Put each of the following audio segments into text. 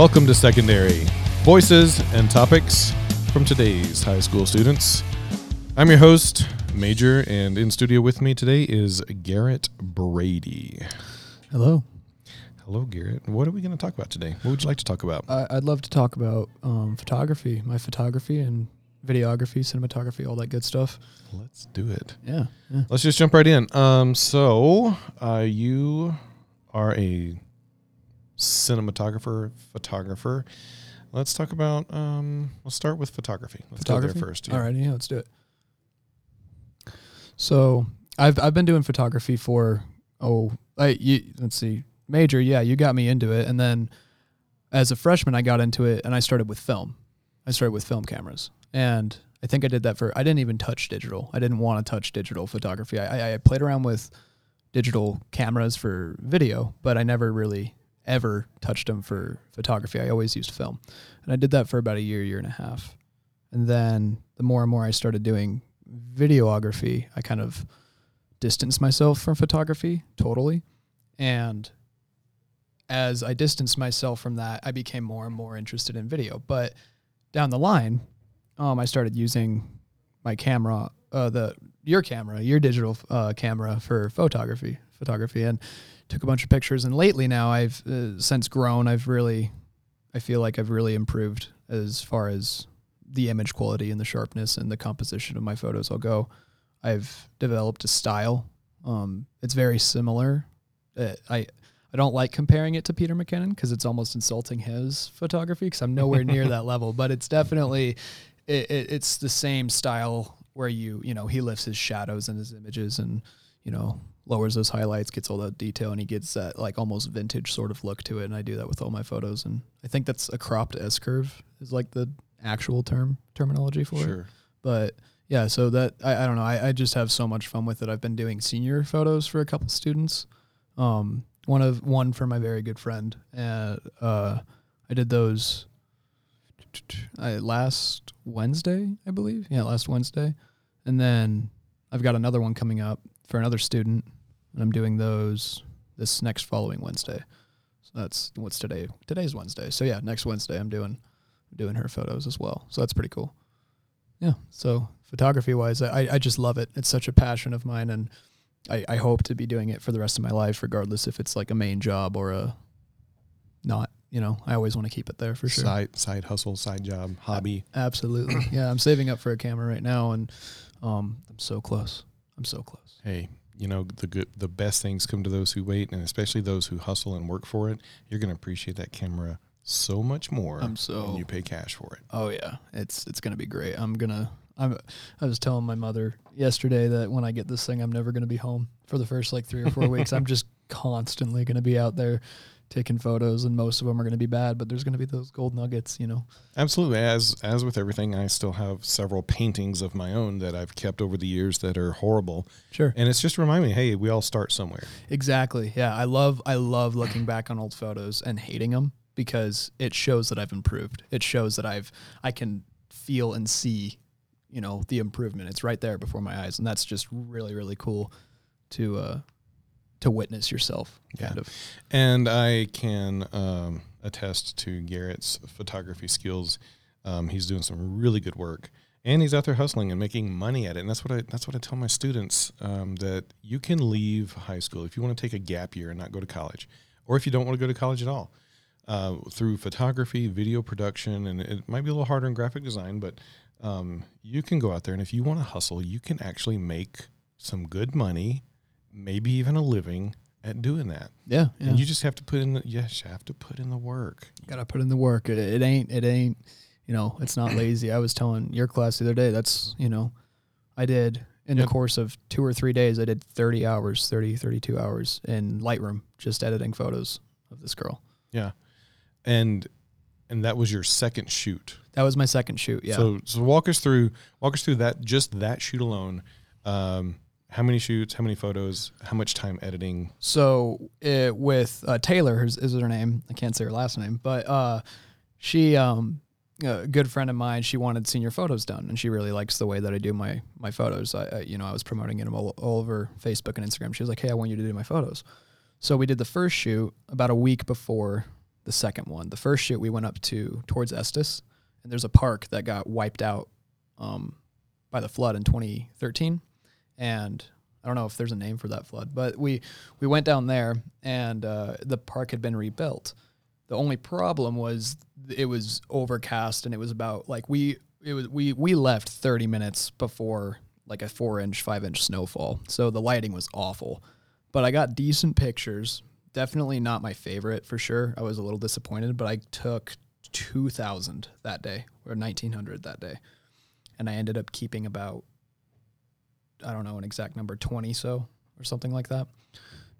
Welcome to Secondary Voices and Topics from today's high school students. I'm your host, Major, and in studio with me today is Garrett Brady. Hello. Hello, Garrett. What are we going to talk about today? What would you like to talk about? I, I'd love to talk about um, photography, my photography and videography, cinematography, all that good stuff. Let's do it. Yeah. yeah. Let's just jump right in. Um, so uh, you are a cinematographer, photographer. Let's talk about. Um, let's start with photography. Let's photography go there first. All right. Yeah. Let's do it. So I've I've been doing photography for oh I you, let's see major yeah you got me into it and then as a freshman I got into it and I started with film. I started with film cameras and I think I did that for I didn't even touch digital. I didn't want to touch digital photography. I, I played around with digital cameras for video, but I never really ever touched them for photography. I always used film. And I did that for about a year, year and a half. And then the more and more I started doing videography, I kind of distanced myself from photography totally. And as I distanced myself from that, I became more and more interested in video. But down the line, um, I started using my camera, uh, the your camera, your digital uh, camera for photography, photography, and took a bunch of pictures. And lately, now I've uh, since grown, I've really, I feel like I've really improved as far as the image quality and the sharpness and the composition of my photos. I'll go. I've developed a style. Um, it's very similar. Uh, I I don't like comparing it to Peter McKinnon because it's almost insulting his photography because I'm nowhere near that level. But it's definitely it, it, it's the same style where you you know he lifts his shadows and his images and you know lowers those highlights, gets all that detail, and he gets that like almost vintage sort of look to it. And I do that with all my photos, and I think that's a cropped S curve is like the actual term terminology for it. Sure. it. But yeah, so that I, I don't know. I, I just have so much fun with it. I've been doing senior photos for a couple students. Um, one of one for my very good friend, and uh, I did those I, last Wednesday, I believe. Yeah, last Wednesday, and then I've got another one coming up for another student, and I'm doing those this next following Wednesday. So that's what's today. Today's Wednesday. So yeah, next Wednesday I'm doing doing her photos as well. So that's pretty cool. Yeah. So photography wise, I, I just love it. It's such a passion of mine and I, I hope to be doing it for the rest of my life, regardless if it's like a main job or a not. You know, I always want to keep it there for sure. Side side hustle, side job, hobby. Absolutely. yeah, I'm saving up for a camera right now and um I'm so close. I'm so close. Hey, you know the good, the best things come to those who wait, and especially those who hustle and work for it. You're going to appreciate that camera so much more I'm so when you pay cash for it. Oh yeah, it's it's gonna be great. I'm gonna. I'm. I was telling my mother yesterday that when I get this thing, I'm never gonna be home for the first like three or four weeks. I'm just constantly gonna be out there taking photos, and most of them are gonna be bad, but there's gonna be those gold nuggets, you know. Absolutely. As as with everything, I still have several paintings of my own that I've kept over the years that are horrible, Sure. and it's just to remind me, hey, we all start somewhere. Exactly. Yeah, I love I love looking back on old photos and hating them because it shows that I've improved. It shows that I've I can feel and see, you know, the improvement. It's right there before my eyes, and that's just really really cool to uh to witness yourself. Kind Yeah. of. And I can um, attest to Garrett's photography skills. Um, he's doing some really good work, and he's out there hustling and making money at it. And that's what I that's what I tell my students um, that you can leave high school if you want to take a gap year and not go to college, or if you don't want to go to college at all. Uh, through photography, video production, and it might be a little harder in graphic design, but um, you can go out there and if you want to hustle, you can actually make some good money, maybe even a living at doing that. Yeah. yeah. And you just have to put in the yes, you have to put in the work. gotta put in the work. It, it ain't it ain't you know it's not lazy. I was telling your class the other day. That's you know, I did in Yep. the course of two or three days. I did 30 hours, 30, 32 hours in Lightroom just editing photos of this girl. Yeah. And and that was your second shoot. That was my second shoot. Yeah. So so walk us through walk us through that just that shoot alone. Um how many shoots, how many photos, how much time editing? So it, with uh, Taylor is, is her name. I can't say her last name, but uh, she um, a good friend of mine. She wanted senior photos done, and she really likes the way that I do my my photos. I, I you know I was promoting it all, all over Facebook and Instagram. She was like, "Hey, I want you to do my photos." So we did the first shoot about a week before the second one. The first shoot we went up to towards Estes, and there's a park that got wiped out um, by the flood in 2013, and I don't know if there's a name for that flood, but we we went down there, and uh, the park had been rebuilt. The only problem was it was overcast, and it was about like we it was we we left 30 minutes before like a four inch, five inch snowfall, so the lighting was awful. But I got decent pictures. Definitely not my favorite for sure. I was a little disappointed, but I took 2,000 that day or 1,900 that day, and I ended up keeping about I don't know an exact number, 20 so or something like that.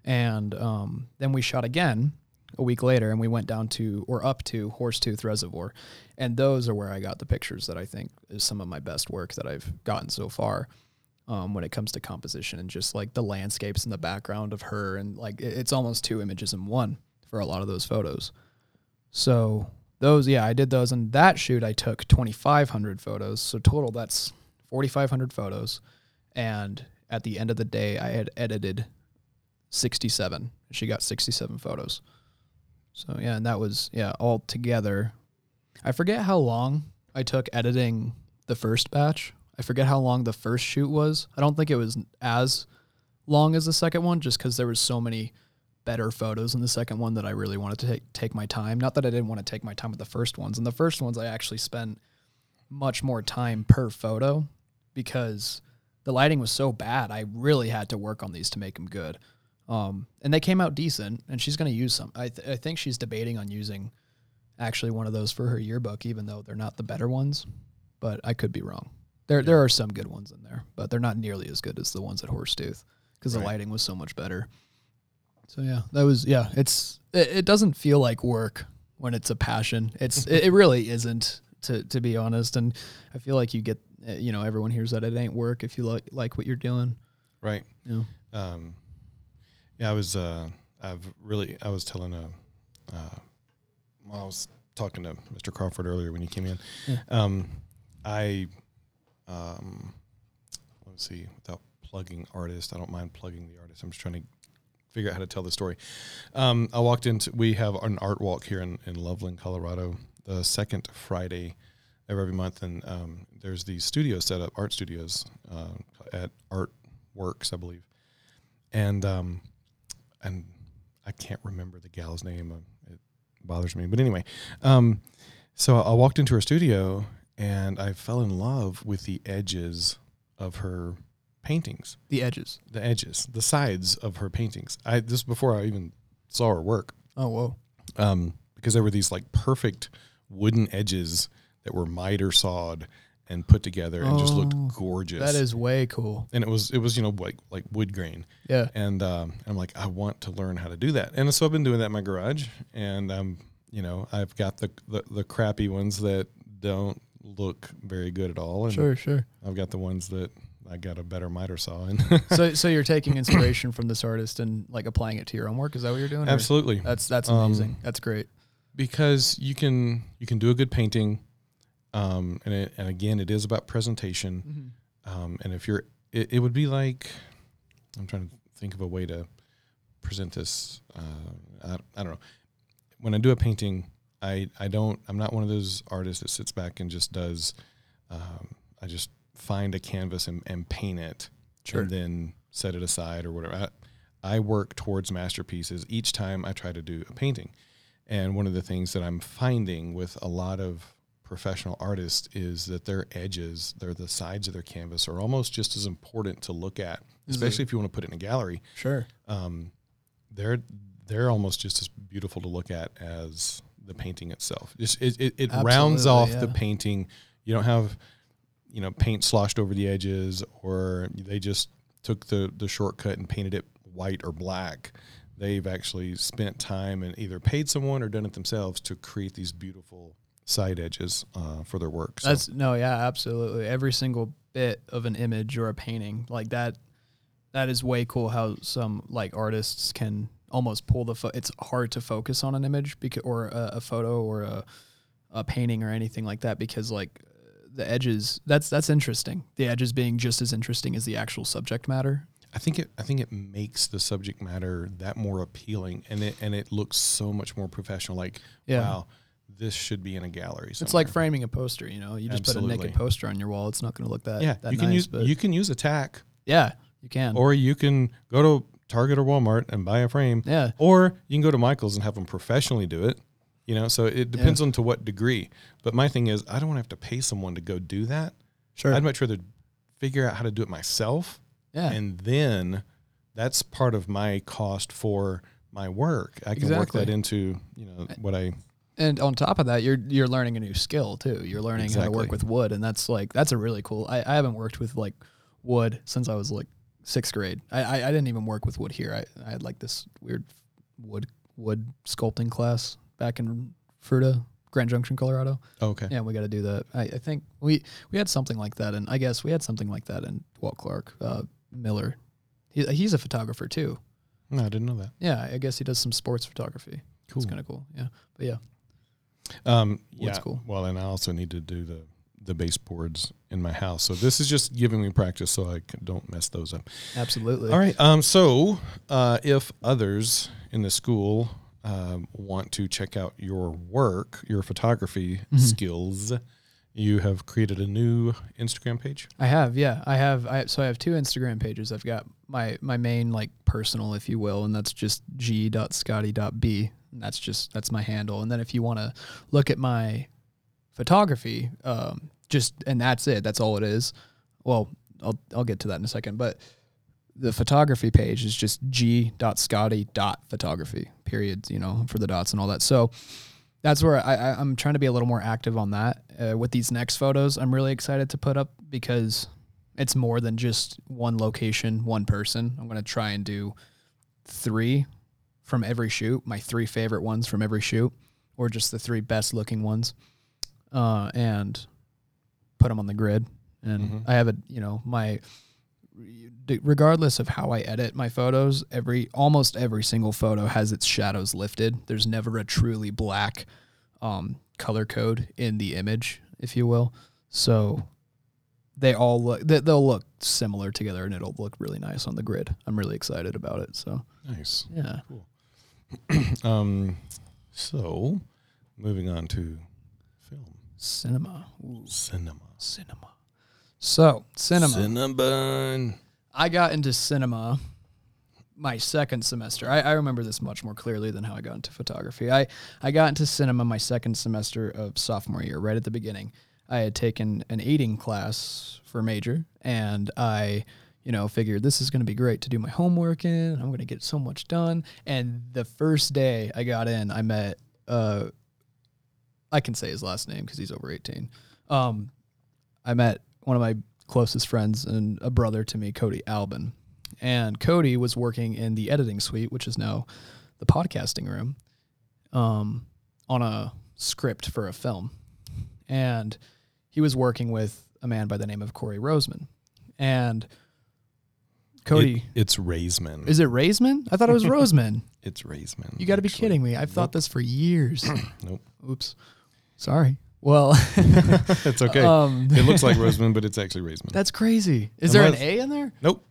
And um, then we shot again a week later, and we went down to or up to Horsetooth Reservoir, and those are where I got the pictures that I think is some of my best work that I've gotten so far. Um, when it comes to composition and just like the landscapes in the background of her, and like it- it's almost two images in one for a lot of those photos. So those, yeah, I did those, and that shoot I took 2,500 photos. So total, that's 4,500 photos, and at the end of the day, I had edited 67. She got 67 photos. So yeah, and that was yeah all together. I forget how long I took editing the first batch. I forget how long the first shoot was. I don't think it was as long as the second one, just because there was so many better photos in the second one that I really wanted to take take my time. Not that I didn't want to take my time with the first ones. And the first ones I actually spent much more time per photo because the lighting was so bad. I really had to work on these to make them good. Um, and they came out decent, and she's going to use some. I, th- I think she's debating on using actually one of those for her yearbook, even though they're not the better ones. But I could be wrong. There there are some good ones in there, but they're not nearly as good as the ones at Horsetooth because the lighting was so much better. So yeah, that was yeah. It's it, it doesn't feel like work when it's a passion. It's it, it really isn't to to be honest. And I feel like you get you know everyone hears that it ain't work if you like like what you're doing. Right. Know. Um, yeah, I was. Uh, I've really. I was telling a. Uh, well, I was talking to Mr. Crawford earlier when he came in. Yeah. Um, I. Um, let's see. Without plugging artists, I don't mind plugging the artist. I'm just trying to figure out how to tell the story. Um, I walked into. We have an art walk here in in Loveland, Colorado, the second Friday every month, and um, there's these studios set up, art studios uh, at Art Works, I believe, and um, and I can't remember the gal's name. uh, It bothers me, but anyway, um, so I walked into her studio and I fell in love with the edges of her paintings, The edges. the edges, the sides of her paintings. I this before I even saw her work Oh whoa. um, because there were these like perfect wooden edges that were miter sawed and put together and just looked Oh, gorgeous. That is way cool. and it was it was you know like like wood grain, Yeah. and um, I'm like I want to learn how to do that, and so I've been doing that in my garage, and um, you know I've got the the, the crappy ones that don't look very good at all, and Sure, sure. I've got the ones that I got a better miter saw in. So so you're taking inspiration from this artist and like applying it to your own work. Is that what you're doing? or- Absolutely, That's that's Um, amazing. that's great. because you can you can do a good painting, um, and it, and again it is about presentation. Um, and if you're, it, it would be like, I'm trying to think of a way to present this. Uh, I, I don't know. When I do a painting, I, I don't, I'm not one of those artists that sits back and just does, um, I just find a canvas and, and paint it Sure. and then set it aside or whatever. I, I work towards masterpieces each time I try to do a painting. And one of the things that I'm finding with a lot of professional artists is that their edges, they're the sides of their canvas, are almost just as important to look at, especially if you want to put it in a gallery. Sure. Um, they're they're almost just as beautiful to look at as the painting itself. Just it it, it rounds off the painting. You don't have you know paint sloshed over the edges, or they just took the the shortcut and painted it white or black. They've actually spent time and either paid someone or done it themselves to create these beautiful side edges uh, for their work. So, That's no, yeah, absolutely. Every single bit of an image or a painting like that, that is way cool. How some like artists can almost pull the. Fo- it's hard to focus on an image because or a, a photo or a, a painting or anything like that because like the edges. That's that's interesting. The edges being just as interesting as the actual subject matter. I think it I think it makes the subject matter that more appealing and it and it looks so much more professional like Yeah. wow this should be in a gallery It's like framing a poster, you know. You just put a naked poster on your wall. It's not going to look that yeah that you can nice, use but you can use a tack yeah, you can. or you can go to Target or Walmart and buy a frame. Yeah, or you can go to Michael's and have them professionally do it you know? So it depends on to what degree. But my thing is I don't want to have to pay someone to go do that. Sure. I'd much rather figure out how to do it myself yeah, and then that's part of my cost for my work. I can work that into you know what I and on top of that, you're you're learning a new skill too. You're learning how to work with wood, and that's like that's a really cool. I, I haven't worked with like wood since I was like sixth grade. I, I, I didn't even work with wood here. I, I had like this weird wood wood sculpting class back in Fruita, Grand Junction, Colorado. oh, okay. Yeah, we got to do that. I, I think we we had something like that, and I guess we had something like that in Walt Clark uh, Miller. He, he's a photographer too. No, I didn't know that. Yeah, I guess he does some sports photography. Cool. It's kind of cool. Yeah, but yeah, Um, yeah. cool. Well, and I also need to do the the baseboards in my house. So this is just giving me practice so I can, don't mess those up. absolutely. All right. Um. So, uh, if others in the school um, want to check out your work, your photography Mhm. skills, you have created a new Instagram page. I have, yeah, I have. I so I have two Instagram pages. I've got my my main like personal, if you will, and that's just g.scotty.b. And that's just that's my handle. And then if you want to look at my photography, um, just and that's it. That's all it is. Well, I'll I'll get to that in a second, but the photography page is just g.scotty.photography. Periods, you know, for the dots and all that. So that's where I, I'm trying to be a little more active on that uh, with these next photos. I'm really excited to put up because it's more than just one location, one person. I'm going to try and do three from every shoot, my three favorite ones from every shoot, or just the three best looking ones, uh, and put them on the grid. And Mhm. I have a, you know, my regardless of how I edit my photos, every almost every single photo has its shadows lifted. There's never a truly black um, color code in the image, if you will. So they all look they, they'll look similar together, and it'll look really nice on the grid. I'm really excited about it. So Nice. yeah, Um, so moving on to film, cinema, Ooh, cinema, cinema. So cinema. Cinnabon. I got into cinema my second semester. I, I remember this much more clearly than how I got into photography. I, I got into cinema my second semester of sophomore year, right at the beginning. I had taken an aiding class for major, and I, you know, figured this is going to be great to do my homework in. I'm going to get so much done. And the first day I got in, I met, uh, I can say his last name because he's over 18. Um, I met one of my closest friends and a brother to me, Cody Albin. And Cody was working in the editing suite, which is now the podcasting room, um, on a script for a film. And he was working with a man by the name of Corey Roseman. And Cody, It- it's Raisman. is it Raisman? I thought it was Roseman. it's Raisman. You got to be actually. kidding me. I've thought this for years. Nope. Oops. Sorry. Well, it's okay. Um, it looks like Roseman, but it's actually Raisman. That's crazy. Is there an A in there? nope.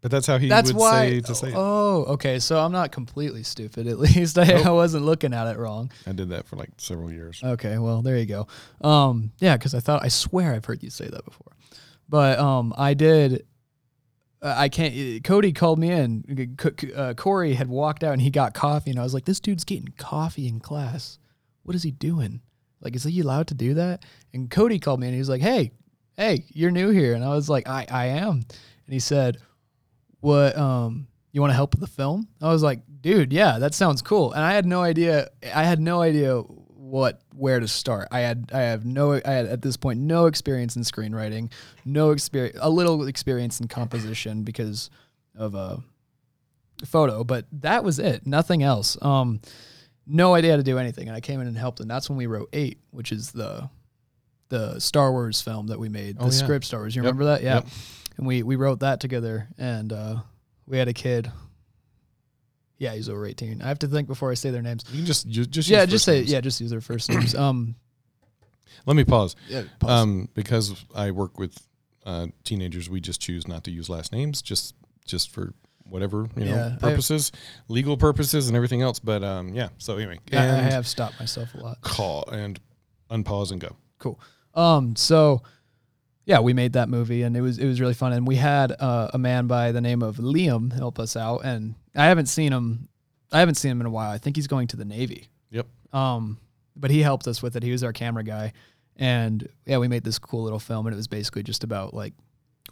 But that's how he That's would why. say to say it. oh, okay. So I'm not completely stupid. At least I, Nope. I wasn't looking at it wrong. I did that for like several years. Okay. Well, there you go. Um, yeah, because I thought I swear I've heard you say that before, but um, I did. Uh, I can't. uh, Cody called me in. Uh, Corey had walked out and he got coffee, and I was like, "This dude's getting coffee in class. What is he doing? Like, is he allowed to do that?" And Cody called me and he was like, "Hey, hey, you're new here," and I was like, "I, I am," and he said, "What? Um, you want to help with the film?" I was like, "Dude, yeah, that sounds cool." And I had no idea. I had no idea what where to start. I had I have no I had at this point no experience in screenwriting, no experience a little experience in composition because of a photo, but that was it. Nothing else. Um no idea how to do anything and I came in and helped and that's when we wrote 8, which is the the Star Wars film that we made, the Oh, yeah. script Star Wars. You Yep, remember that? Yeah. yep. And we we wrote that together and uh we had a kid. Yeah, he's over 18. I have to think before I say their names. You can just ju- just yeah, just say names. yeah, just use their first names. Um Let me pause. yeah, Um, because I work with uh, teenagers, we just choose not to use last names, just just for whatever you know Yeah, I- purposes, legal purposes, and everything else. But um, yeah. So anyway, I, I have stopped myself a lot. call and unpause and go. Cool. Um, so yeah, we made that movie and it was it was really fun. And we had uh, a man by the name of Liam help us out, and I haven't seen him. I haven't seen him in a while. I think he's going to the Navy. Yep. Um, but he helped us with it. He was our camera guy, and yeah, we made this cool little film, and it was basically just about like,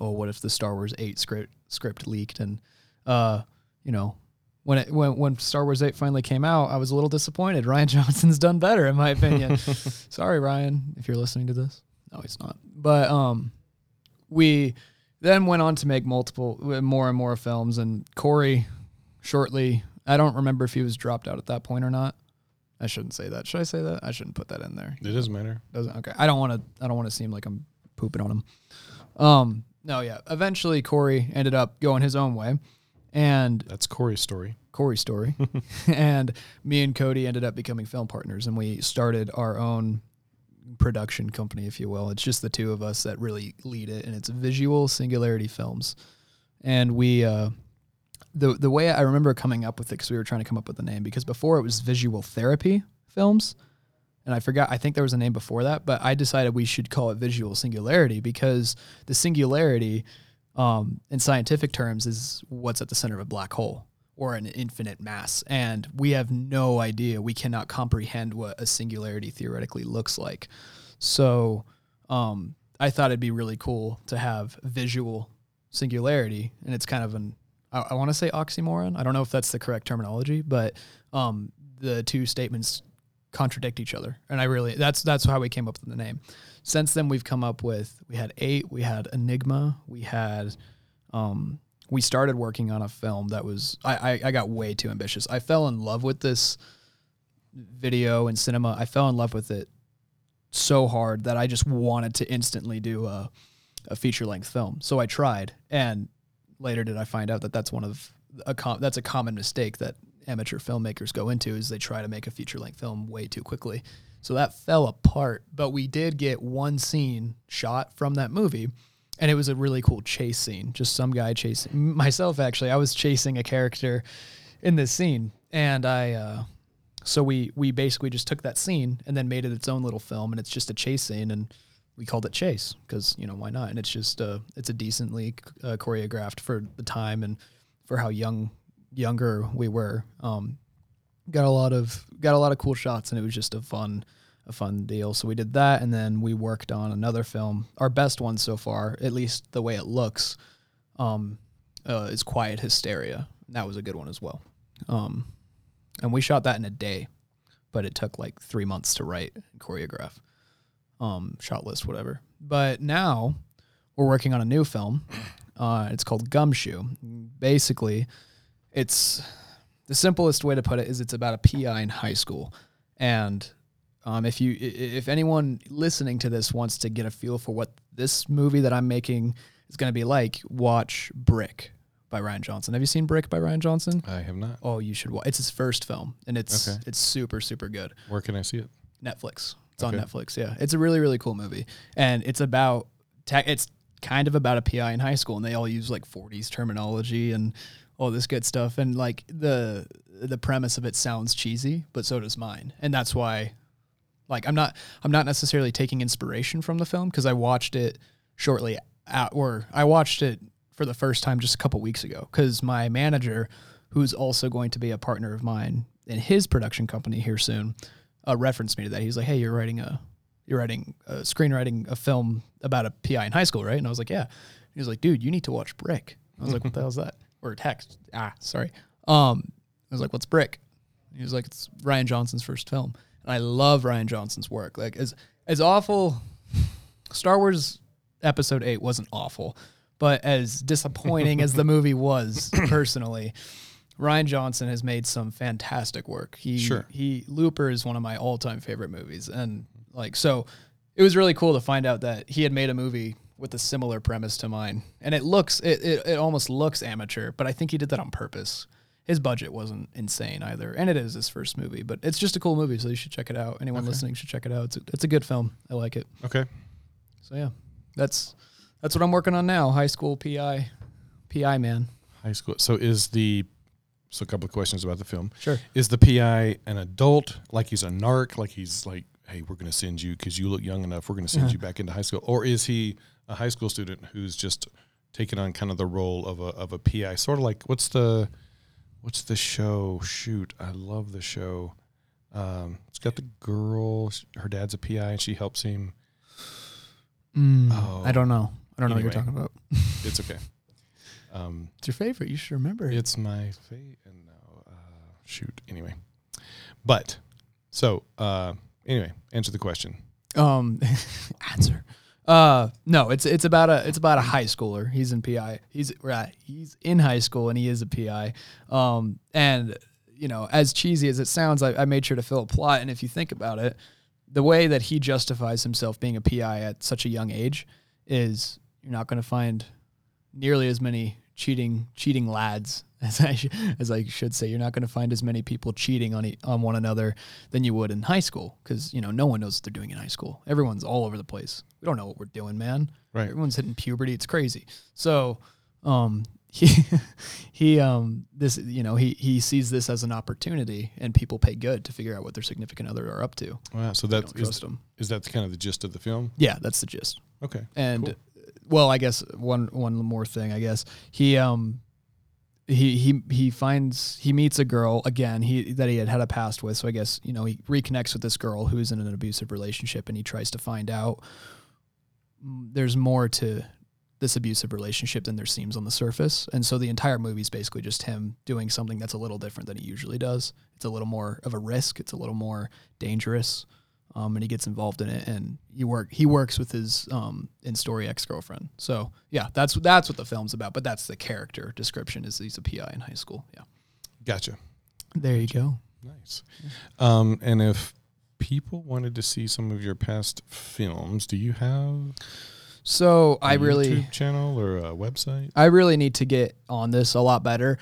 oh, what if the Star Wars Eight script script leaked, and uh, you know. When, it, when when Star Wars 8 finally came out, I was a little disappointed. Rian Johnson's done better, in my opinion. Sorry, Rian, if you're listening to this. No, he's not. But um, we then went on to make multiple, more and more films. And Corey, shortly, I don't remember if he was dropped out at that point or not. I shouldn't say that. Should I say that? I shouldn't put that in there. It doesn't matter. Doesn't okay. I don't want to. I don't want to seem like I'm pooping on him. Um. No. Yeah. Eventually, Corey ended up going his own way, and That's Corey's story. Corey's story. and me and Cody ended up becoming film partners, and we started our own production company, if you will. It's just the two of us that really lead it, and it's Visual Singularity Films. And we, uh, the the way I remember coming up with it, because we were trying to come up with a name, because before it was Visual Therapy Films, and I forgot. I think there was a name before that, but I decided we should call it Visual Singularity because the singularity, um, in scientific terms, is what's at the center of a black hole or an infinite mass, and we have no idea. We cannot comprehend what a singularity theoretically looks like. So, um, I thought it'd be really cool to have visual singularity, and it's kind of an I, I want to say oxymoron. I don't know if that's the correct terminology, but um, the two statements contradict each other, and I really that's that's how we came up with the name. Since then, we've come up with we had eight, we had Enigma, we had um, we started working on a film that was I, I I got way too ambitious. I fell in love with this video and cinema. I fell in love with it so hard that I just wanted to instantly do a, a feature length film. So I tried, and later did I find out that that's one of a com- that's a common mistake that amateur filmmakers go into is they try to make a feature length film way too quickly. So that fell apart, but we did get one scene shot from that movie and it was a really cool chase scene. Just some guy chasing myself actually. I was chasing a character in this scene and I uh so we we basically just took that scene and then made it its own little film and it's just a chase scene and we called it Chase because you know why not? And it's just uh, it's a decently uh, choreographed for the time and for how young younger we were. Um, got a lot of got a lot of cool shots and it was just a fun a fun deal. So we did that and then we worked on another film, our best one so far, at least the way it looks. Um, uh, is Quiet Hysteria. That was a good one as well. Um, and we shot that in a day, but it took like three months to write and choreograph um, shot list, whatever. But now we're working on a new film. Uh, it's called Gumshoe. Basically, it's the simplest way to put it is it's about a PI in high school, and um, if you if anyone listening to this wants to get a feel for what this movie that I'm making is going to be like, watch Brick by Rian Johnson. Have you seen Brick by Rian Johnson? I have not. Oh, you should watch. It's his first film, and it's Okay. it's super super good. Where can I see it? Netflix. It's on Netflix. Yeah, it's a really really cool movie, and it's about tech. It's kind of about a PI in high school, and they all use like 40s terminology and all this good stuff. And like the the premise of it sounds cheesy, but so does mine, and that's why. Like I'm not I'm not necessarily taking inspiration from the film because I watched it shortly at, or I watched it for the first time just a couple weeks ago because my manager, who's also going to be a partner of mine in his production company here soon, uh, referenced me to that. He's like, "Hey, you're writing a, you're writing a screenwriting a film about a PI in high school, right?" And I was like, "Yeah." He was like, "Dude, you need to watch Brick." I was like, "What the hell's that?" Or text. Ah, sorry. Um, I was like, "What's Brick?" He was like, "It's Rian Johnson's first film," and I love Rian Johnson's work. Like as as awful, Star Wars Episode Eight wasn't awful, but as disappointing as the movie was, personally, Rian Johnson has made some fantastic work. He Sure. he Looper is one of my all time favorite movies, and like so, it was really cool to find out that he had made a movie with a similar premise to mine, and it looks it it, it almost looks amateur, but I think he did that on purpose. His budget wasn't insane either, and it is his first movie, but it's just a cool movie, so you should check it out. Anyone listening should check it out. It's a, it's a good film. I like it. Okay. So yeah, that's That's what I'm working on now. High school PI, PI man. High school. So is the so a couple of questions about the film. Sure. Is the PI an adult, like he's a narc, like he's like, hey, we're going to send you because you look young enough. We're going to send Uh-huh. you back into high school, or is he a high school student who's just taking on kind of the role of a of a PI, sort of like what's the what's the show? Shoot, I love the show. Um, it's got the girl. Her dad's a PI, and she helps him. Mm, Oh. I don't know. I don't know what you're talking about. It's okay. Um, It's your favorite. You should remember. it. It's my favorite. And no, uh, shoot. Anyway, but so uh, anyway, answer the question. Um, answer. Uh, no, it's it's about a it's about a high schooler. He's in PI. He's right. He's in high school and he is a PI. Um, and you know, as cheesy as it sounds, I, I made sure to fill a plot. And if you think about it, the way that he justifies himself being a PI at such a young age is you're not going to find nearly as many cheating cheating lads as I sh- as I should say. You're not going to find as many people cheating on e- on one another than you would in high school because you know no one knows what they're doing in high school. Everyone's all over the place. We don't know what we're doing, man. Right. Everyone's hitting puberty. It's crazy. So, um, he he um this you know he he sees this as an opportunity, and people pay good to figure out what their significant other are up to. Wow. So They that don't is, is that kind of the gist of the film? Yeah, that's the gist. Okay. And Cool. Well, I guess one one more thing. I guess he um he he he finds he meets a girl again he that he had had a past with. So I guess you know he reconnects with this girl who's in an abusive relationship, and he tries to find out mm, there's more to this abusive relationship than there seems on the surface. And so the entire movie is basically just him doing something that's a little different than he usually does. It's a little more of a risk. It's a little more dangerous. Um, and he gets involved in it, and he work he works with his um, in story ex girlfriend. So yeah, that's that's what the film's about. But that's the character description is he's a PI in high school. Yeah, Gotcha. there you go. Nice. Um, and if people wanted to see some of your past films, do you have So a I really YouTube channel or a website? I really need to get on this a lot better.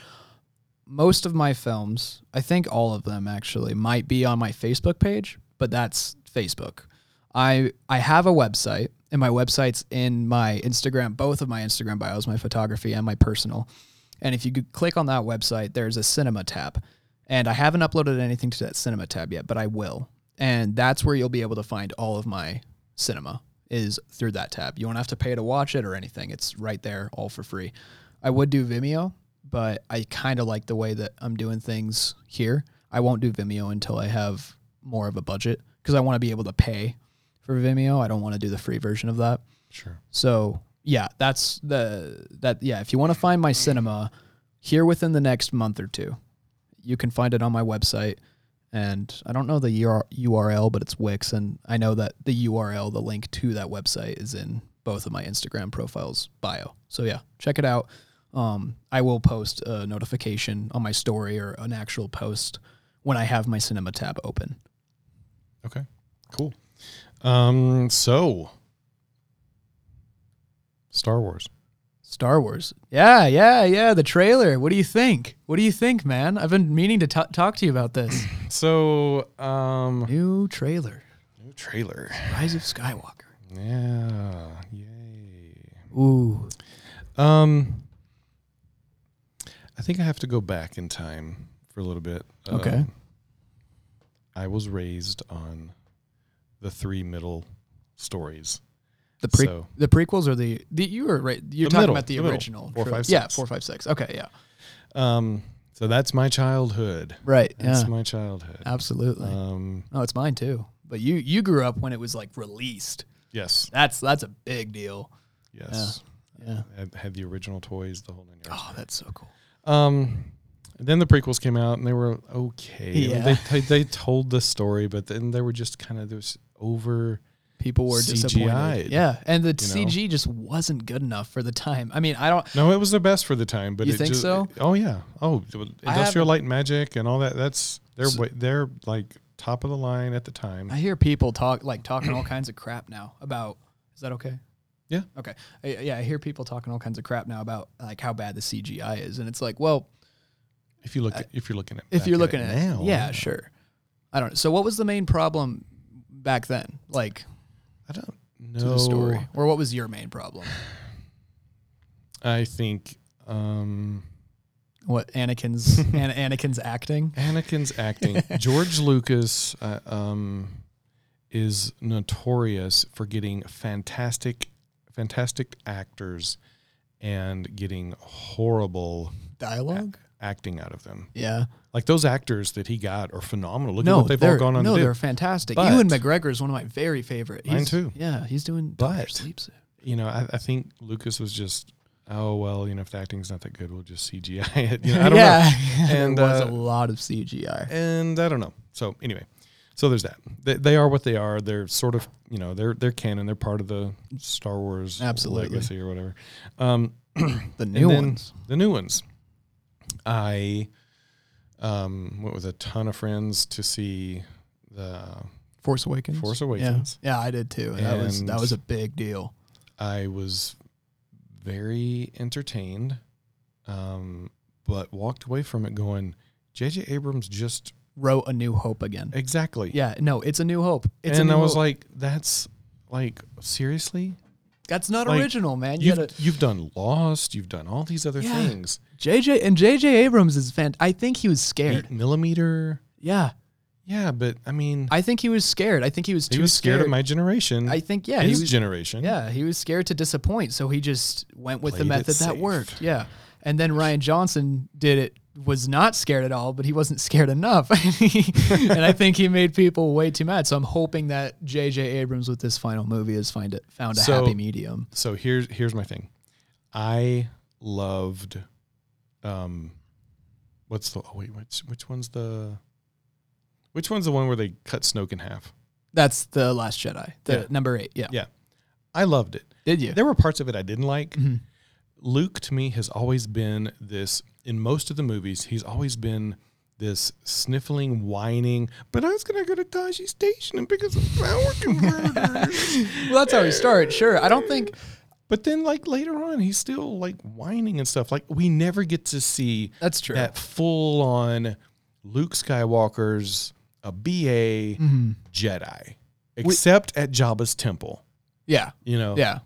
Most of my films, I think all of them actually, might be on my Facebook page, but that's Facebook. I I have a website, and my website's in my Instagram, both of my Instagram bios, my photography and my personal. And if you click on that website, there's a cinema tab. And I haven't uploaded anything to that cinema tab yet, but I will. And that's where you'll be able to find all of my cinema is through that tab. You won't have to pay to watch it or anything. It's right there, all for free. I would do Vimeo, but I kind of like the way that I'm doing things here. I won't do Vimeo until I have more of a budget because I want to be able to pay for Vimeo. I don't want to do the free version of that. Sure. So yeah, that's the that yeah. If you want to find my cinema here within the next month or two, you can find it on my website. And I don't know the URL, but it's Wix, and I know that the URL, the link to that website, is in both of my Instagram profiles bio. So yeah, check it out. Um, I will post a notification on my story or an actual post when I have my cinema tab open. Okay. Cool. Um, so Star Wars. Star Wars. Yeah, yeah, yeah. The trailer. What do you think? What do you think, man? I've been meaning to t- talk to you about this. So, um, New trailer. new trailer. Rise of Skywalker. Yeah. Yay. Ooh. Um, I think I have to go back in time for a little bit. Okay. Um, I was raised on the three middle stories. The pre So- the prequels or the, the you were right. You're talking middle, about the, the original. Four, trilogy. five, Yeah, four, five, six. Okay, yeah. Um, so that's my childhood. Right. That's yeah. my childhood. Absolutely. Um, oh, it's mine too. But you you grew up when it was like released. yes, That's that's a big deal. yes. Yeah. Had, had the original toys, the whole nine yards. Oh, that's so cool. Um, and then the prequels came out and they were okay. Yeah. They, they they told the story, but then they were just kind of this over. People were CGI'd, disappointed. Yeah, and the you know? CG just wasn't good enough for the time. I mean, I don't. No, it was the best for the time, but You it think just, so? Oh yeah. Oh, industrial light and magic and all that. That's they're So- they're like top of the line at the time. I hear people talk like talking all kinds of crap now about. Is that okay? Yeah. Okay. I, yeah, I hear people talking all kinds of crap now about like how bad the CGI is, and it's like, well, if you look, at, if you're looking at, if you're at looking it at now, it, yeah, sure. I don't. know. So, what was the main problem back then? Like I don't to know the story, or what was your main problem? I think um, What Anakin's An- Anakin's acting? Anakin's acting. George Lucas uh, um, is notorious for getting fantastic, fantastic actors and getting horrible Dialogue? Acting out of them. Yeah. Like those actors that he got are phenomenal. Look at no, what they've all gone on no, to do. they're fantastic. But- Ewan McGregor is one of my very favorite. Mine He's- too. Yeah, he's doing But- Doctor Sleep Suit. You know, I, I think Lucas was just, oh well, you know, if the acting's not that good, we'll just CGI it. You know, I don't yeah, know. And, there was uh, a lot of CGI. and I don't know. So anyway, so there's that. They, they are what they are. They're sort of you know they're they're canon. They're part of the Star Wars Absolutely. legacy or whatever. Um, The new then- ones. the new ones. I um, went with a ton of friends to see the. Force Awakens. Force Yeah. Awakens. Yeah, I did too. That was that was a big deal. I was very entertained, um, but walked away from it going, J.J. Abrams just Wrote a New Hope again. exactly. Yeah, no, it's a New Hope. It's and a I New was Hope. like, that's like seriously. That's not like, original, man. You You've gotta, you've done Lost. You've done all these other Yeah. things. JJ and JJ Abrams is fan. I think he was scared. Eight millimeter. Yeah, Yeah, but I mean, I think he was scared. I think he was he too was scared, of my generation. I think yeah, he his was, generation. yeah, he was scared to disappoint, so he just went with the Played it method that safe. worked. Yeah, and then Rian Johnson did it. Was not scared at all, but he wasn't scared enough, and I think he made people way too mad. So I'm hoping that J.J. Abrams with this final movie has find it found a So- happy medium. So here's here's my thing. I loved, um, what's the oh wait which which one's the, which one's the one where they cut Snoke in half? That's the Last Jedi, the Yeah. number eight. Yeah. Yeah, I loved it. Did you? There were parts of it I didn't like. Mhm. Luke to me has always been this in most of the movies. He's always been this sniffling, whining. But I was gonna go to Tosche Station and pick up some power converters. Well, that's how he started. Sure. I don't think but then, like later on, he's still like whining and stuff. Like we never get to see that's true. that full on Luke Skywalker's a BA Mm-hmm. Jedi, except at Jabba's temple. Yeah. You know, Yeah.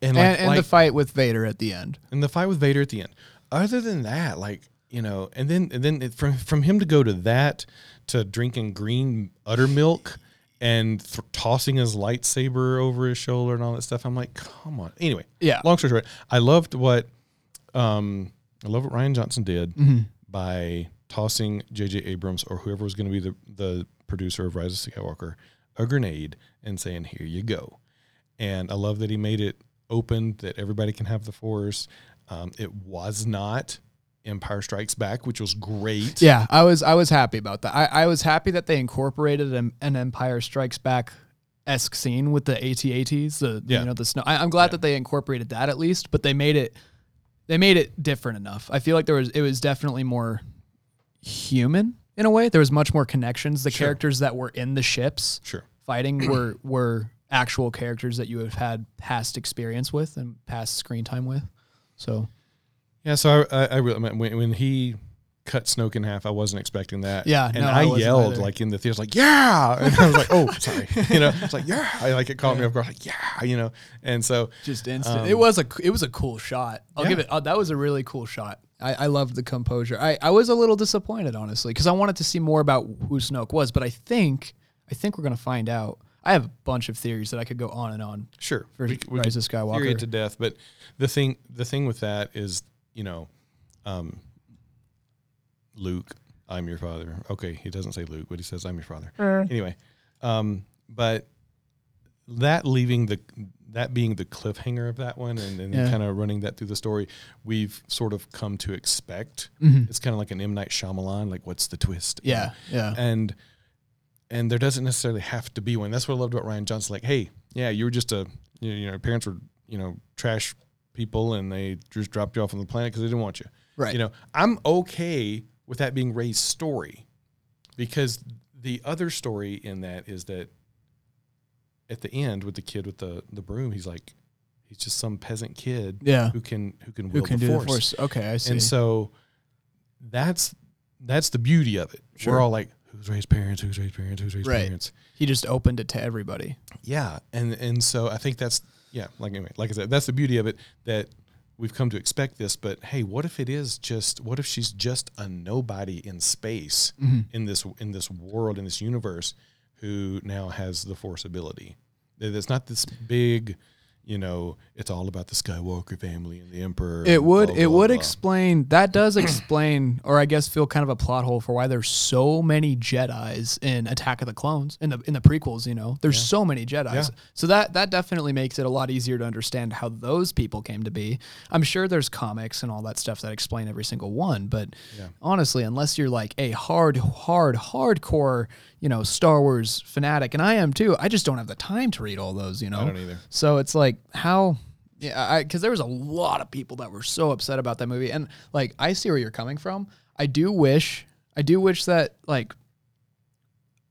and And, and like the fight with Vader at the end. and the fight with Vader at the end. Other than that, like you know, and then and then it, from from him to go to that to drinking green udder milk and th- tossing his lightsaber over his shoulder and all that stuff, I'm like, come on. Anyway, Yeah. long story short, I loved what um I love what Rian Johnson did Mm-hmm. by tossing J.J. Abrams or whoever was going to be the the producer of Rise of Skywalker a grenade and saying, "Here you go." And I love that he made it open that everybody can have the Force. Um, it was not Empire Strikes Back, which was great. Yeah, I was I was happy about that. I, I was happy that they incorporated an, an Empire Strikes Back esque scene with the AT-ATs, the Yeah. you know the snow. I, I'm glad that they incorporated that at least, but they made it they made it different enough. I feel like there was it was definitely more human in a way. There was much more connections. The Sure. characters that were in the ships Sure. fighting were were actual characters that you have had past experience with and past screen time with. So Yeah. So I, I, I really, when, when he cut Snoke in half, I wasn't expecting that. Yeah, And no, I I, yelled either. like in the theater, like, yeah. And I was like, oh, sorry. You know, it's like, yeah. I like it caught me off guard, like, yeah, you know. And so just instant. Um, it was a it was a cool shot. I'll Yeah. give it. Uh, that was a really cool shot. I, I loved the composure. I, I was a little disappointed honestly because I wanted to see more about who Snoke was, but I think I think we're gonna find out. I have a bunch of theories that I could go on and on sure. for we- we Rise could of theory Skywalker. to death. But the thing, the thing with that is, you know, um, Luke, I'm your father. Okay, he doesn't say Luke, but he says I'm your father. Anyway, um, but that leaving the that being the cliffhanger of that one, and, and Yeah. kind of running that through the story, we've sort of come to expect. Mhm. It's kind of like an M Night Shyamalan, like what's the twist? you know? Yeah, yeah, and and there doesn't necessarily have to be one. That's what I loved about Rian Johnson. Like, hey, yeah, you were just a you know, your parents were you know trash people, and they just dropped you off on the planet because they didn't want you. right. You know, I'm okay with that being Rey's story because the other story in that is that at the end with the kid with the the broom, he's like he's just some peasant kid yeah. who can who can Who can the do force. the force? Okay, I see. And so that's that's the beauty of it. Sure. We're all like, who's Rey's parents? Who's Rey's parents? Who's Rey's Right. parents? he just opened it to everybody. Yeah, and and so I think that's yeah, like anyway, like I said, that's the beauty of it. That we've come to expect this, but hey, what if it is just what if she's just a nobody in space mm-hmm. in this in this world in this universe who now has the force ability? That's not this big, you know, it's all about the Skywalker family and the Emperor. It would blah, it blah, would blah. explain that does explain or I guess feel kind of a plot hole for why there's so many Jedi's in Attack of the Clones in the in the prequels, you know. There's so many Jedi's. Yeah. So that that definitely makes it a lot easier to understand how those people came to be. I'm sure there's comics and all that stuff that explain every single one, but Yeah. honestly, unless you're like a hard hard hardcore, you know, Star Wars fanatic and I am too, I just don't have the time to read all those, you know. I don't either. So it's like how yeah, I because there was a lot of people that were so upset about that movie, and like I see where you're coming from. I do wish, I do wish that like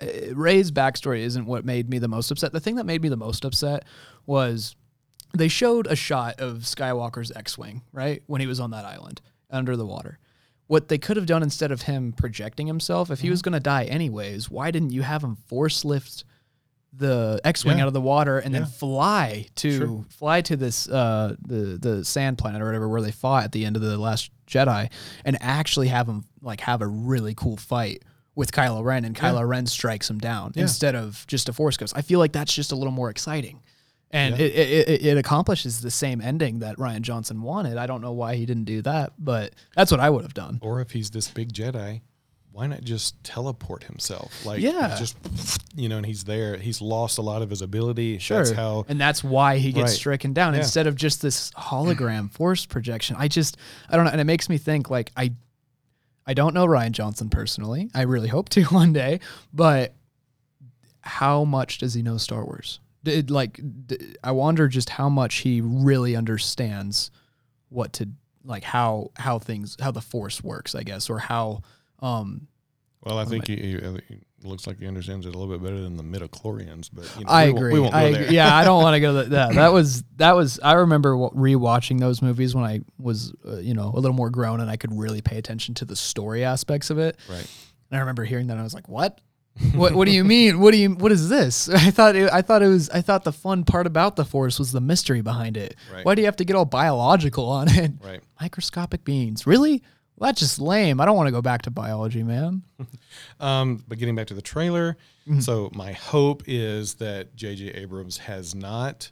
uh, Rey's backstory isn't what made me the most upset. The thing that made me the most upset was they showed a shot of Skywalker's X-wing right when he was on that island under the water. What they could have done instead of him projecting himself, if he was going to die anyways, why didn't you have him force lift the X-wing Yeah. out of the water and then fly to Sure. fly to this uh, the the sand planet or whatever where they fought at the end of the last Jedi and actually have him like have a really cool fight with Kylo Ren and Kylo Ren strikes him down Yeah. instead of just a force ghost. I feel like that's just a little more exciting. And Yeah. it, it, it, accomplishes the same ending that Rian Johnson wanted. I don't know why he didn't do that, but that's what I would have done. Or if he's this big Jedi, why not just teleport himself? Like, Yeah. just you know, and he's there. He's lost a lot of his ability. Sure. That's how. and that's why he gets Right. stricken down Yeah. instead of just this hologram force projection. I just I don't know, and it makes me think like I I don't know Rian Johnson personally. I really hope to one day, but how much does he know Star Wars? Did like d- I wonder just how much he really understands what to like how how things how the force works, I guess, or how um Well, I think he, he, he looks like he understands it a little bit better than the midichlorians. But you know, I we won't- agree. We won't go I there. Yeah, I don't want to go that. Yeah, that was that was. I remember wa- rewatching those movies when I was, uh, you know, a little more grown and I could really pay attention to the story aspects of it. Right. And I remember hearing that and I was like, "What? What? What do you mean? What do you? What is this?" I thought. It, I thought it was. I thought the fun part about the Force was the mystery behind it. Right. Why do you have to get all biological on it? Right. Microscopic beings, really? Well, that's just lame. I don't want to go back to biology, man. Um, but getting back to the trailer, Mm-hmm. so my hope is that J.J. Abrams has not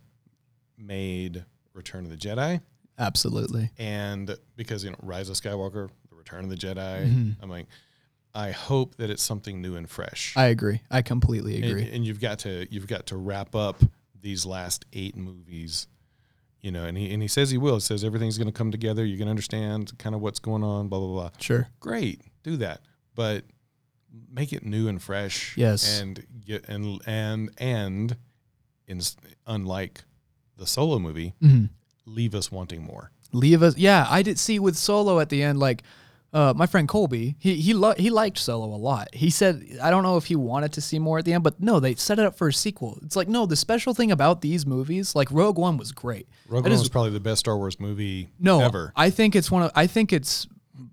made Return of the Jedi, Absolutely. and because you know Rise of Skywalker, The Return of the Jedi, Mm-hmm. I'm like, I hope that it's something new and fresh. I agree. I completely agree. and you've got to you've got to wrap up these last eight movies you know and he and he says he will he says everything's going to come together you're going to understand kind of what's going on blah blah blah sure. great do that but make it new and fresh Yes. and get and and and in, unlike the solo movie Mhm. leave us wanting more leave us. Yeah, I did see with Solo at the end. Like, uh, my friend Colby, he he lo- he liked Solo a lot. He said, I don't know if he wanted to see more at the end, but no, they set it up for a sequel. It's like no, the special thing about these movies, like Rogue One, was great. Rogue That One is- was probably the best Star Wars movie No, ever I think it's one of. I think it's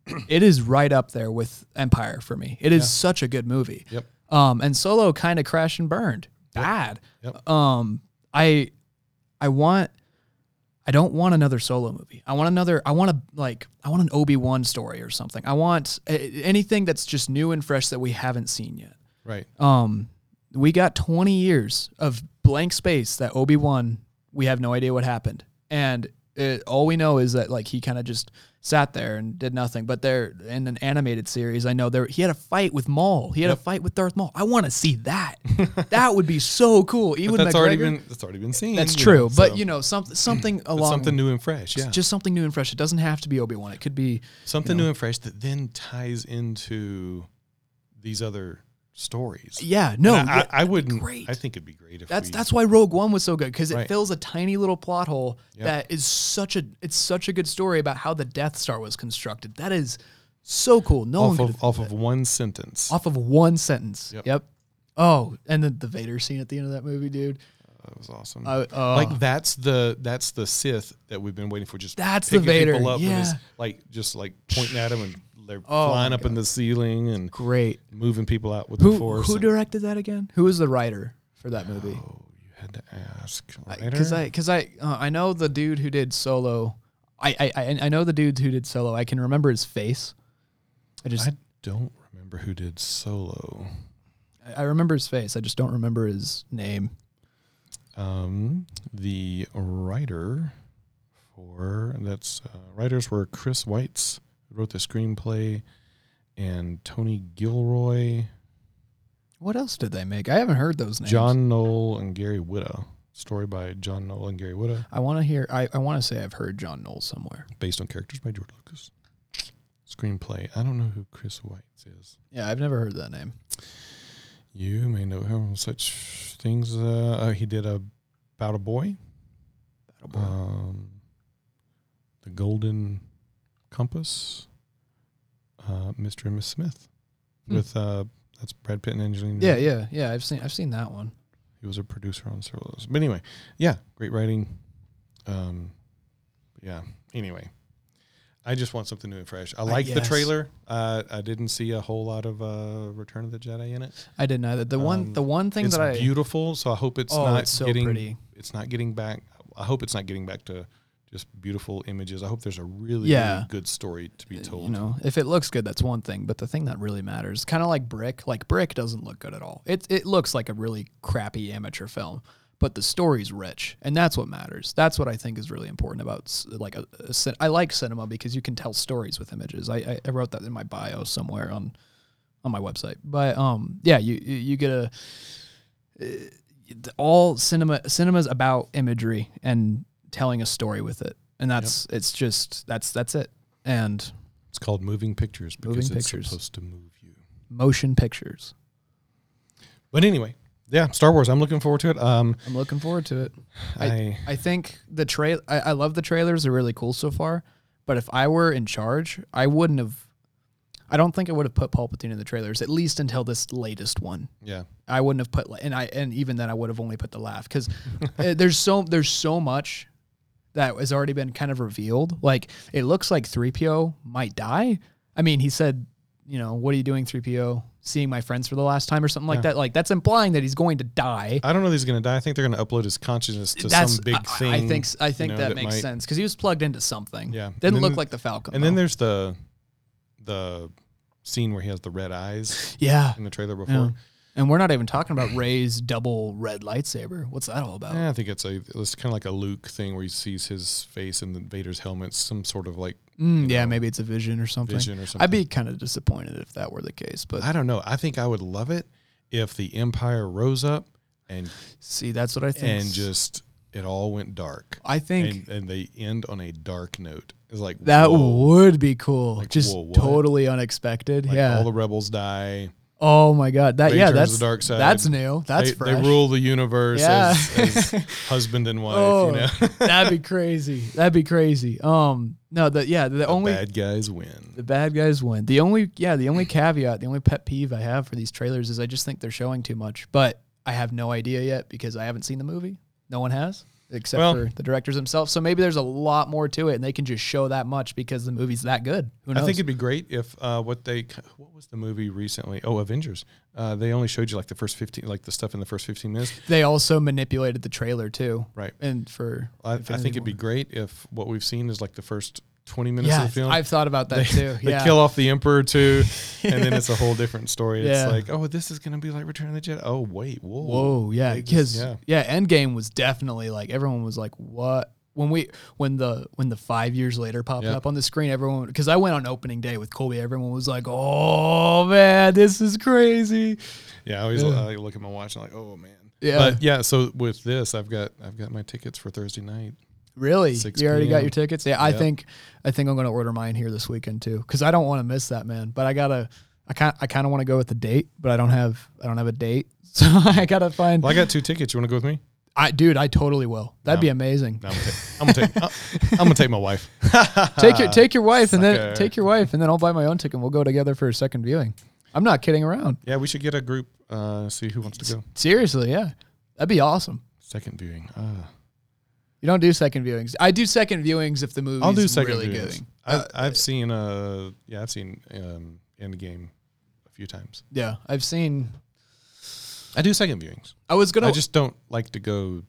it is right up there with Empire for me. It is such a good movie. Yep. Um, and Solo kind of crashed and burned. Bad. Yep. Um, I I want I don't want another solo movie. I want another I want a like I want an Obi-Wan story or something. I want uh, anything that's just new and fresh that we haven't seen yet. right Um we got 20 years of blank space that Obi-Wan we have no idea what happened. And it, all we know is that like he kind of just sat there and did nothing. But there in an animated series, I know there he had a fight with Maul. He had a fight with Darth Maul. I want to see that. that would be so cool. but Even that's already been that's already been seen that's you true, know, but so you know, something something along something new and fresh yeah just something new and fresh. It doesn't have to be Obi Wan. It could be something new and fresh that then ties into these other stories. yeah. No, I, yeah, I, I wouldn't. great. I think it'd be great if that's we, that's why Rogue One was so good because it Right. fills a tiny little plot hole Yep. that is such a it's such a good story about how the Death Star was constructed. That is so cool. No off one of off of one sentence. off of one sentence. Yep. Yep. Oh, and then the Vader scene at the end of that movie, dude. That was awesome. I- oh. like that's the that's the Sith that we've been waiting for. Just That's the Vader, People up his- yeah. like just like pointing at him and they're Oh flying up in the ceiling and Great. moving people out with the force. who directed that again? Who was the writer for that movie? oh, you had to ask. because I because I uh, I know the dude who did Solo. I, I I I know the dude who did Solo. I can remember his face. I just I don't remember who did Solo. I, I remember his face. I just don't remember his name. Um, the writer for that's uh, writers were Chris Weitz, who wrote the screenplay, and Tony Gilroy, What else did they make? I haven't heard those names. John Knoll, and Gary Whitta. Story by John Knoll and Gary Whitta, I want to hear. I, I want to say I've heard John Knowles somewhere. based on characters by George Lucas. Screenplay. I don't know who Chris Weitz is. Yeah, I've never heard that name. You may know him from such things. Uh, uh, he did a about a boy. Battle Boy. um, the Golden Compass, uh, Mr. and Miss Smith, Hmm. with uh, that's Brad Pitt and Angelina. yeah, yeah, yeah. I've seen I've seen that one. He was a producer on several of those. But anyway, yeah, great writing. Um, yeah. Anyway, I just want something new and fresh. I like the trailer. Uh, I didn't see a whole lot of uh, Return of the Jedi in it. I didn't either. The one Um, the one thing that I beautiful, so I hope it's oh not it's so getting pretty. it's not getting back. I hope it's not getting back to just beautiful images. I hope there's a really, Yeah. really good story to be told. You know, if it looks good, that's one thing. But the thing that really matters, kind of like Brick, like Brick doesn't look good at all. It it looks like a really crappy amateur film, but the story's rich, and that's what matters. That's what I think is really important about like a, a cin- I like cinema because you can tell stories with images. I, I wrote that in my bio somewhere on on my website. But um, yeah, you you you get a uh, all cinema cinema's about imagery and telling a story with it, and that's it's just that's that's it. And It's called moving pictures because Moving it's pictures. supposed to move you. motion pictures. But anyway, yeah, Star Wars. I'm looking forward to it. Um, I'm looking forward to it. I- I, I think the trail. I, I love the trailers; they're really cool so far. But if I were in charge, I wouldn't have. I don't think I would have put Palpatine in the trailers at least until this latest one. yeah, I wouldn't have put, and I and even then I would have only put the laugh because there's so there's so much that has already been kind of revealed. Like it looks like 3PO might die. I mean, he said, you know, what are you doing, 3PO? Seeing my friends for the last time or something like Yeah. that. Like that's implying that he's going to die. I don't know that he's going to die. I think they're going to upload his consciousness to that's some big I, thing. I think I think know, that, that makes might- sense because he was plugged into something. Yeah. Didn't then- look like the Falcon. And then there's the the scene where he has the red eyes yeah, in the trailer yeah. And we're not even talking about Rey's double red lightsaber. What's that all about? Yeah, I think it's a it's kind of like a Luke thing where he sees his face in the Vader's helmet, some sort of like Mm, yeah, know, maybe it's a vision or something. vision or something. I'd be kind of disappointed if that were the case, but I don't know. I think I would love it if the Empire rose up and see, that's what I think. and just it all went dark, I think and, and they end on a dark note. It's like that whoa, would be cool. Like, just whoa, totally unexpected. like yeah. all the rebels die. Oh my god. That yeah, that's the dark side. that's new. That's they, fresh. they rule the universe Yeah. as, as husband and wife. Oh, you know, That'd be crazy. That'd be crazy. Um, no, the yeah, the, the only bad guys win. the bad guys win. The only yeah, the only caveat, the only pet peeve I have for these trailers is I just think they're showing too much. But I have no idea yet because I haven't seen the movie. No one has. Except Well- for the directors themselves. So maybe there's a lot more to it and they can just show that much because the movie's that good. Who I think it'd be great if uh, what they what was the movie recently? Oh, Avengers. Uh, they only showed you like the first fifteen, like the stuff in the first fifteen minutes. they also manipulated the trailer too. Right. And for I, I think it'd be great if what we've seen is like the first twenty minutes yeah, of the film. I've thought about that they, too. they kill off the emperor too, and then it's a whole different story. Yeah. It's like, oh, this is gonna be like Return of the Jedi. Oh, wait, whoa, Whoa, yeah, because yeah. yeah. Endgame was definitely like everyone was like, "What?" When we when the when the five years later popped Yeah. up on the screen, everyone because I went on opening day with Colby, everyone was like, "Oh man, this is crazy." Yeah, I always Yeah. I look at my watch and I'm like, oh man. Yeah, But yeah, so with this, I've got I've got my tickets for Thursday night. Really, 6 you already got your tickets? Yeah, I Yep. think I think I'm gonna order mine here this weekend too because I don't want to miss that man. But I gotta, I kind I kind of want to go with the date, but I don't have I don't have a date, so I gotta find. Well, I got two tickets. You want to go with me? I dude, I totally will. That'd No. be amazing. No, I'm gonna take. I'm gonna take, I'm gonna take my wife. take your take your wife and then take your wife and then I'll buy my own ticket and we'll go together for a second viewing. I'm not kidding around. Yeah, we should get a group. Uh, see who wants to go. Seriously, yeah. That'd be awesome. Second viewing. Uh, You don't do second viewings. I do second viewings if the movie's I'll do second really viewings. good. I, Uh, I've seen. Uh, yeah, I've seen um, Endgame a few times. Yeah, I've seen I do second viewings. I was gonna I just don't like to go.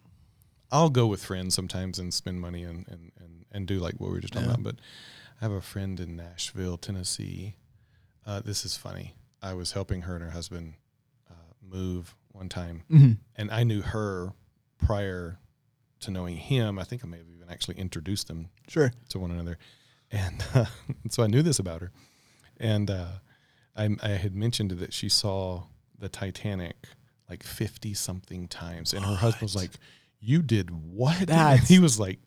I'll go with friends sometimes and spend money and and and, and do like what we were just talking Yeah. about. But I have a friend in Nashville, Tennessee. Uh, this is funny. I was helping her and her husband uh, move one time, hmm and I knew her prior to knowing him. I think I may have even actually introduced them Sure. to one another, and uh, so I knew this about her. And uh, I, I had mentioned that she saw the Titanic like fifty something times, and her husband was like, "You did what?" And he was like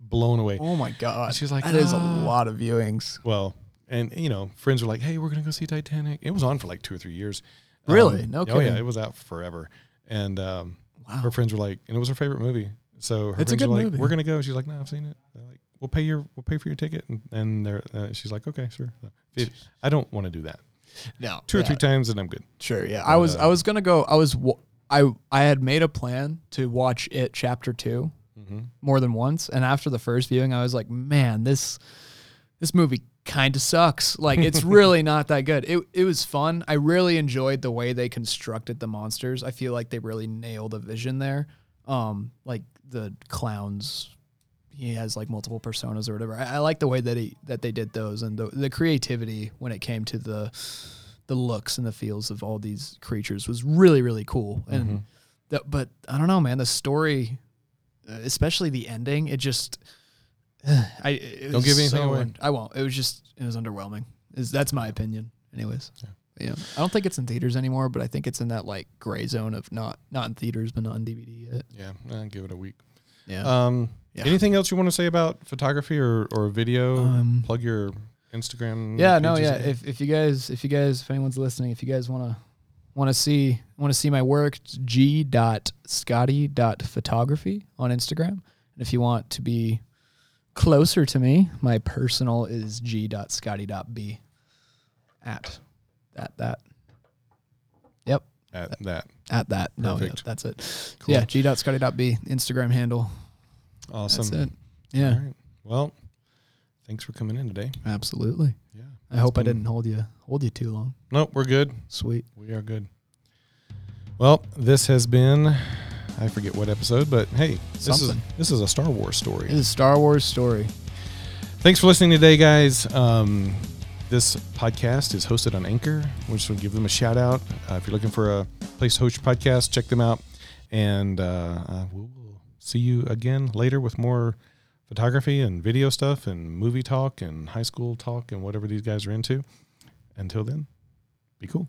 blown away. Oh my god. She was like, that is a "Ah." lot of viewings. Well, and you know, friends were like, "Hey, we're gonna go see Titanic." It was on for like two or three years. Really? Um, No Oh kidding. yeah, it was out forever. And um, Wow. her friends were like, and it was her favorite movie. So her It's a friends were good like, movie. "We're gonna go." She's like, "No, I've seen it." They're like, "We'll pay your we'll pay for your ticket." And, and they're uh, she's like, "Okay, sure." If- I don't want to do that. No. Two or three times, and I'm good. Sure. Yeah. I was Uh, I was gonna go. I was I I had made a plan to watch it chapter two Mm-hmm. more than once, and after the first viewing, I was like, man, this this movie kind of sucks. Like it's really not that good. It it was fun. I really enjoyed the way they constructed the monsters. I feel like they really nailed a vision there. Um, like the clowns. He has like multiple personas or whatever. I, I like the way that he that they did those and the the creativity when it came to the the looks and the feels of all these creatures was really really cool. And Mhm. the, but I don't know, man. The story, uh, especially the ending, it just. I it Don't give anything so away. un- I won't. It was just it was underwhelming. Is that's my opinion, anyways. Yeah. Yeah. I don't think it's in theaters anymore, but I think it's in that like gray zone of not not in theaters but not on DVD yet. Yeah, uh, give it a week. Yeah. Um, Yeah. Anything else you want to say about photography or or video? Um, Plug your Instagram. yeah no yeah if, if you guys if you guys if anyone's listening if you guys want to want to see want to see my work it's g dot scotty dot photography on instagram and if you want to be closer to me my personal is g dot scotty dot b at that yep at that. at that no, no Perfect. that's it Cool. yeah g dot scotty dot b instagram handle Awesome. that's it yeah All right. Well, thanks for coming in today. absolutely Yeah. i hope i didn't hold you hold you too long Nope, we're good. sweet We are good. Well, this has been I forget what episode, but hey, this Something. is this is a Star Wars story. It is a Star Wars story. Thanks for listening today, guys. Um, this podcast is hosted on Anchor. We just want to give them a shout out. Uh, if you're looking for a place to host your podcast, check them out. And uh, uh, we'll see you again later with more photography and video stuff and movie talk and high school talk and whatever these guys are into. Until then, be cool. Be cool.